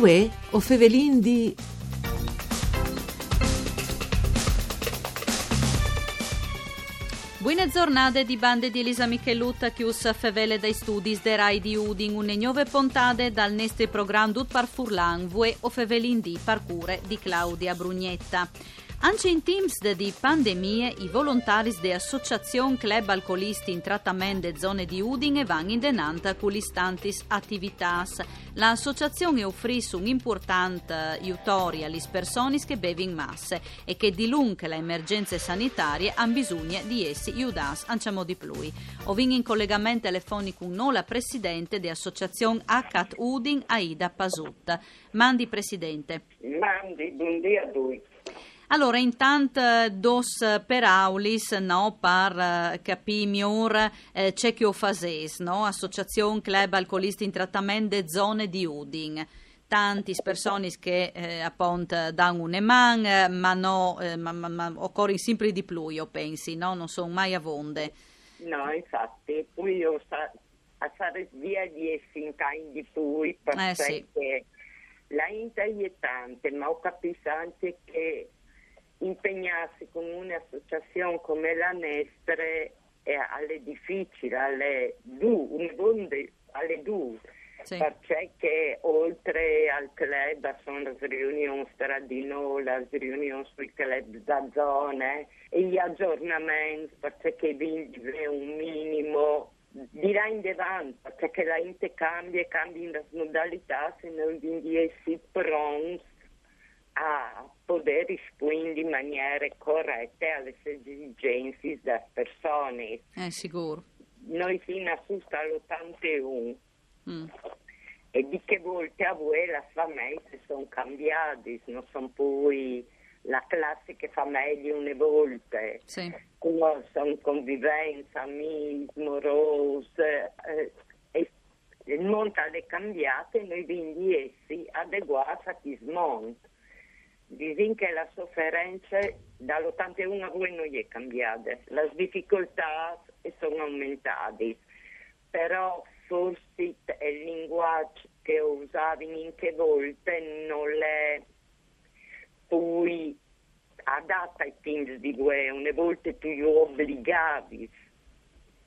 Uè, o fevelin di... Buone giornate di bande di Elisa Michelutta che us fevele dai studi de Rai di Udin, une nuove puntate dal nostro programma Dut par Furlan, Vue o fevelin di parcure di Claudia Brugnetta. Anche in teams di pandemie, i volontari dell'Associazione Club Alcolisti in trattamento de zone di Udine vanno in denanta con l'istantis attività. L'associazione offrì un importante aiutori alle persone che bevono masse e che di lungo le emergenze sanitarie hanno bisogno di essi aiutas anciamo di più. Ovin in collegamento telefonico con la presidente dell'Associazione ACAT Udin, Aida Pasut. Mandi presidente. Mandi, buongiorno a voi. Allora, intanto dos per aulis, no, migliore eh, c'è che ho fases, no? Associazione Club Alcolisti in Trattamento de Zone di Udin. Tanti persone che eh, appunto danno un eman, ma, no, eh, ma, ma, ma occorre sempre di più, io pensi, no? Non sono mai a vonde. No, infatti, poi io sa, a fare via di essi in di più, perché Eh, sì. la inter ma ho capito anche che impegnarsi con un'associazione come la Nestre è alle difficili, alle due, alle due. Sì. Perché oltre al club sono le riunioni stradine, le riunioni sui club da zone e gli aggiornamenti perché è un minimo di là in avanti perché la gente cambia e cambia le modalità se noi quindi si pronti a poter rispondere in maniera corretta alle esigenze delle persone. Eh, sicuro. Noi fino a all'81 Mm. e di che volte a voi le famiglie sono cambiate, non sono poi la classica famiglia una volta, Sì. come sono convivenza, amismo, rose, eh, il mondo è cambiato e noi quindi essi adeguati a chi smonta. Dicono che la sofferenza dall'81 a voi non è cambiata, le difficoltà sono aumentate, però forse il linguaggio che usavi in che volte non è poi adatto ai tempi di voi, una volta tu li obbligavi,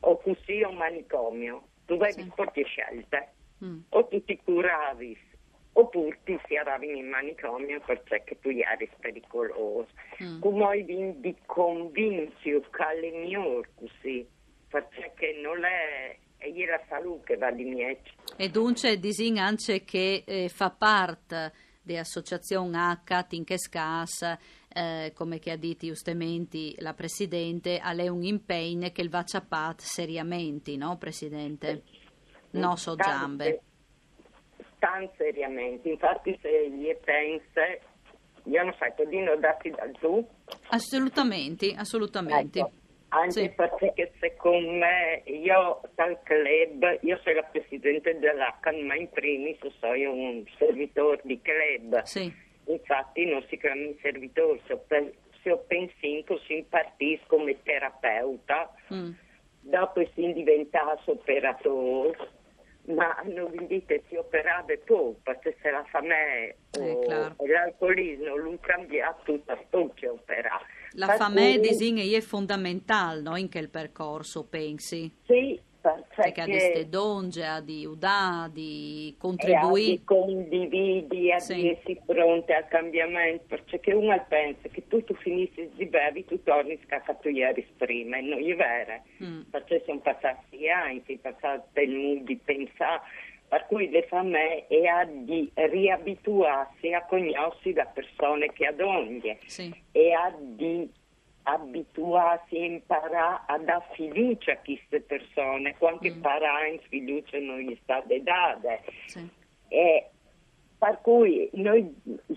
o così a un manicomio, tu avevi Sì. poche scelte, Mm. o tu ti curavi, oppure ti si aravi in manicomio perché tu eri pericoloso. Mm. Come quindi convinci che è migliore così, perché non è, è la salute va di miei. E dunque disin anche che eh, fa parte dell'associazione ACAT in che scas, eh, come che ha detto giustamente la Presidente, ha lei un impegno che il va ciapat seriamente, no Presidente? No, so giambe. Tan seriamente, infatti se gli pensa, io non so, Todino dati dal tu, Assolutamente, assolutamente. Ecco, anche Sì. perché secondo me io dal club, io sono la presidente dell'ACAN, ma in primis sono un servitore di club. Sì, Infatti non si chiama servitore, se, pe- se io penso si impartisco come terapeuta, mm, dopo si diventa operatore, ma non vi dite si operava perché se la fame Eh, o claro. l'alcolismo non cambia tutta spocchia opera. La fame cui- disin è fondamentale no, in quel percorso, pensi? Sì, Perché ha perché queste donge, a di udà, di a contribuire. di condividi, a Sì. di essere pronti al cambiamento, perché uno pensa che tu, tu finisci di bevi, tu torni scaccato ieri prima, e non è vero, Mm. perché sono passati anni, sono passati il mood di pensare, per cui le fa me è a di riabituarsi a conoscere le persone che adonde Sì, e a di abituarsi e imparare a dare fiducia a queste persone, quando Mm. imparare fiducia non gli sta data. sì. E per cui noi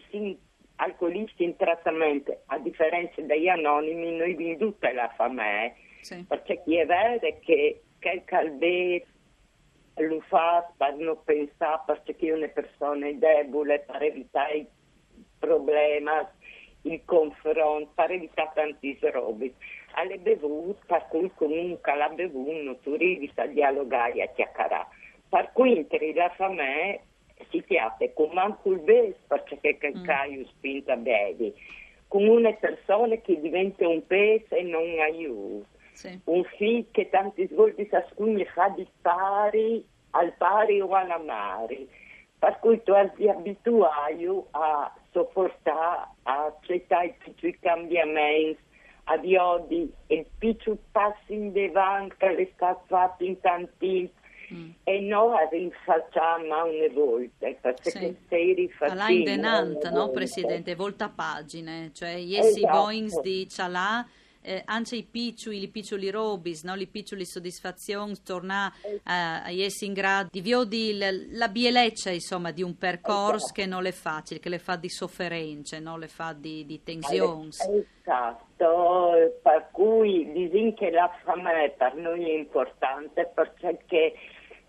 sì, alcolisti in trattamento, a differenza degli anonimi, noi vi tutta la fame, sì. perché chi è vero è che, che il calbè lo fa per non pensare, perché è una persona debole, per evitare problemi, il confronto, per evitare tanti robe. Alle bevute, per cui comunque la bevuta non tu arrivi a dialogare a chiacchierare. Per cui entri la fame si chiama con manco il bes perché che mm. caio spinta bevi, con una persona che diventa un peso e non aiuta. Sì. Un figlio che tanti svolti ciascuno fa di pari al pari o alla mare, per cui tu ti abituai a sopportare, a accettare tutti i cambiamenti, a di il piccolo passo in avanti che è stato fatto in tanti mm. e noi rinfacciamo una volta perché sì. sei rifacciamo Alain Denant, no Presidente, volta pagine cioè esatto. Boings di Cialà eh, anche i piccoli, i piccoli robis, no? le piccole soddisfazioni, tornare eh, a essere in grado di vedere la bieleccia insomma, di un percorso esatto. che non è facile, che le fa di sofferenze, non le fa di, di tensioni. Esatto, per cui dicono che la fame per noi è importante perché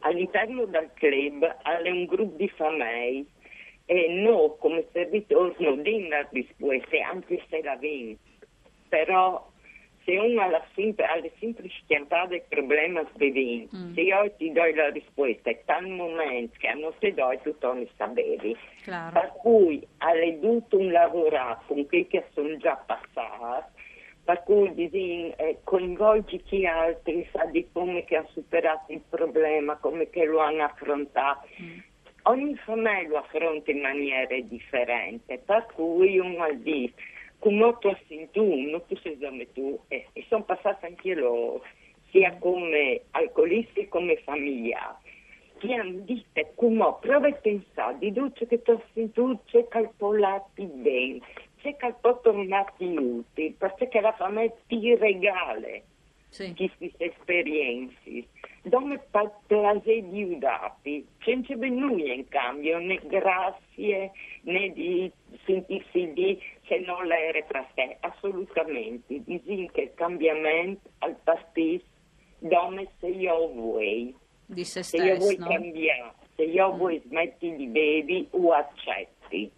all'interno del club è un gruppo di famiglie e noi come servitori non diamo la risposta anche se la vince però se uno ha, sempre, ha le semplici chiamate il problema svevin, mm. se io ti do la risposta, è tal momento che non ti do tu torni a sapere. Per cui hai dovuto un lavoro con quelli che sono già passati, per cui disin, eh, coinvolgi chi altri, sa di come che ha superato il problema, come che lo hanno affrontato. Mm. Ogni famiglia lo affronta in maniera differente, per cui uno dice come tu sei tu, non tu sei come tu, e, e sono passata anche loro, sia come alcolisti come famiglia. Che hanno detto, come prova a pensare, di tutto che tu tu, c'è calcolati bene, c'è tornati utili, perché la famiglia ti regala sì. queste esperienze. Dove piacere di udati, senza nulla in cambio, né grazie né di sentirsi di che non l'era per sé, assolutamente. Disin che il cambiamento al pastis dove se io vuoi. Di se io vuoi no? cambiare, se io mm. vuoi smetti di bevi o accetti.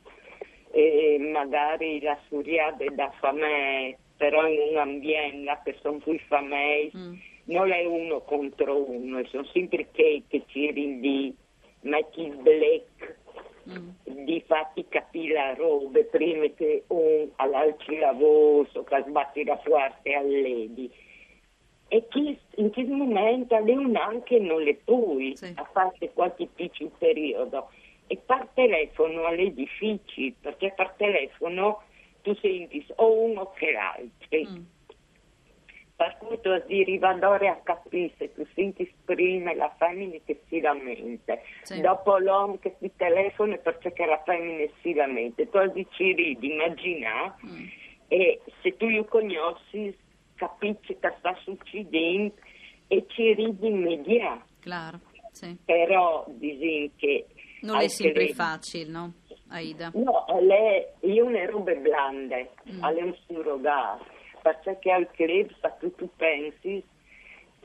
E magari la suriade da fame, però in un ambiente che sono più famei, mm. non è uno contro uno, sono sempre che, che ci rindi, metti il black mm. di fatti capire la roba prima che un all'alci lavoro che sbatti la forte all'edi e chi, in che momento le un anche non le puoi sì. a fare qualche piccolo periodo e per telefono è difficile perché per telefono tu senti o uno che l'altro mm per cui tu arrivare a capire tu senti esprimere la femmina che si lamenta, sì. dopo l'uomo che ti telefona perché la femmina si lamenta, tu dici ridi, immagina, mm. e se tu lo conosci capisci che sta succedendo e ci ridi immediato. Claro, sì. Però dicono che... Non è sempre le... facile, no? Aida. No, è, io ne robe blande, mm. è un surrogato perché al sa che tu pensi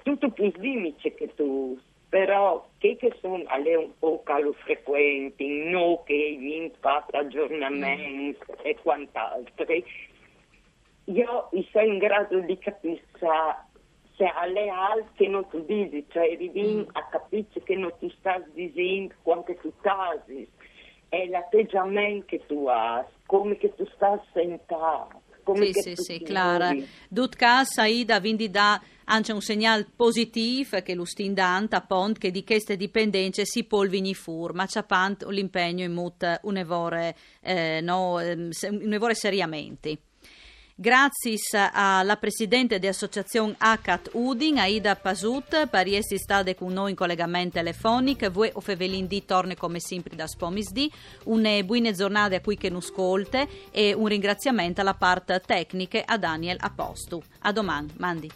tutto più limite che tu però che, che sono alle un po' calofrequenti no che vi fatto aggiornamenti mm. e quant'altro io sono in grado di capire se alle altre non ti dici cioè arrivi mm. a capire che non ti stai dicendo quanto tu stai è l'atteggiamento che tu hai come che tu stai sentendo come sì, sì, sì, Clara. Dutka Saida quindi dà anche un segnale positivo che lo stindanta pont che di queste dipendenze si polvini fur, ma c'è l'impegno in mut un'evore, eh, no, ehm, un'evore seriamente. Grazie alla Presidente dell'Associazione ACAT Udin, Aida Pasut, per essere stata con noi in collegamento telefonico. Voi o Fevelin di torne come sempre da Spomis di. Una buona giornata a cui che non ascolte e un ringraziamento alla parte tecnica a Daniel Apostu. A domani, Mandi.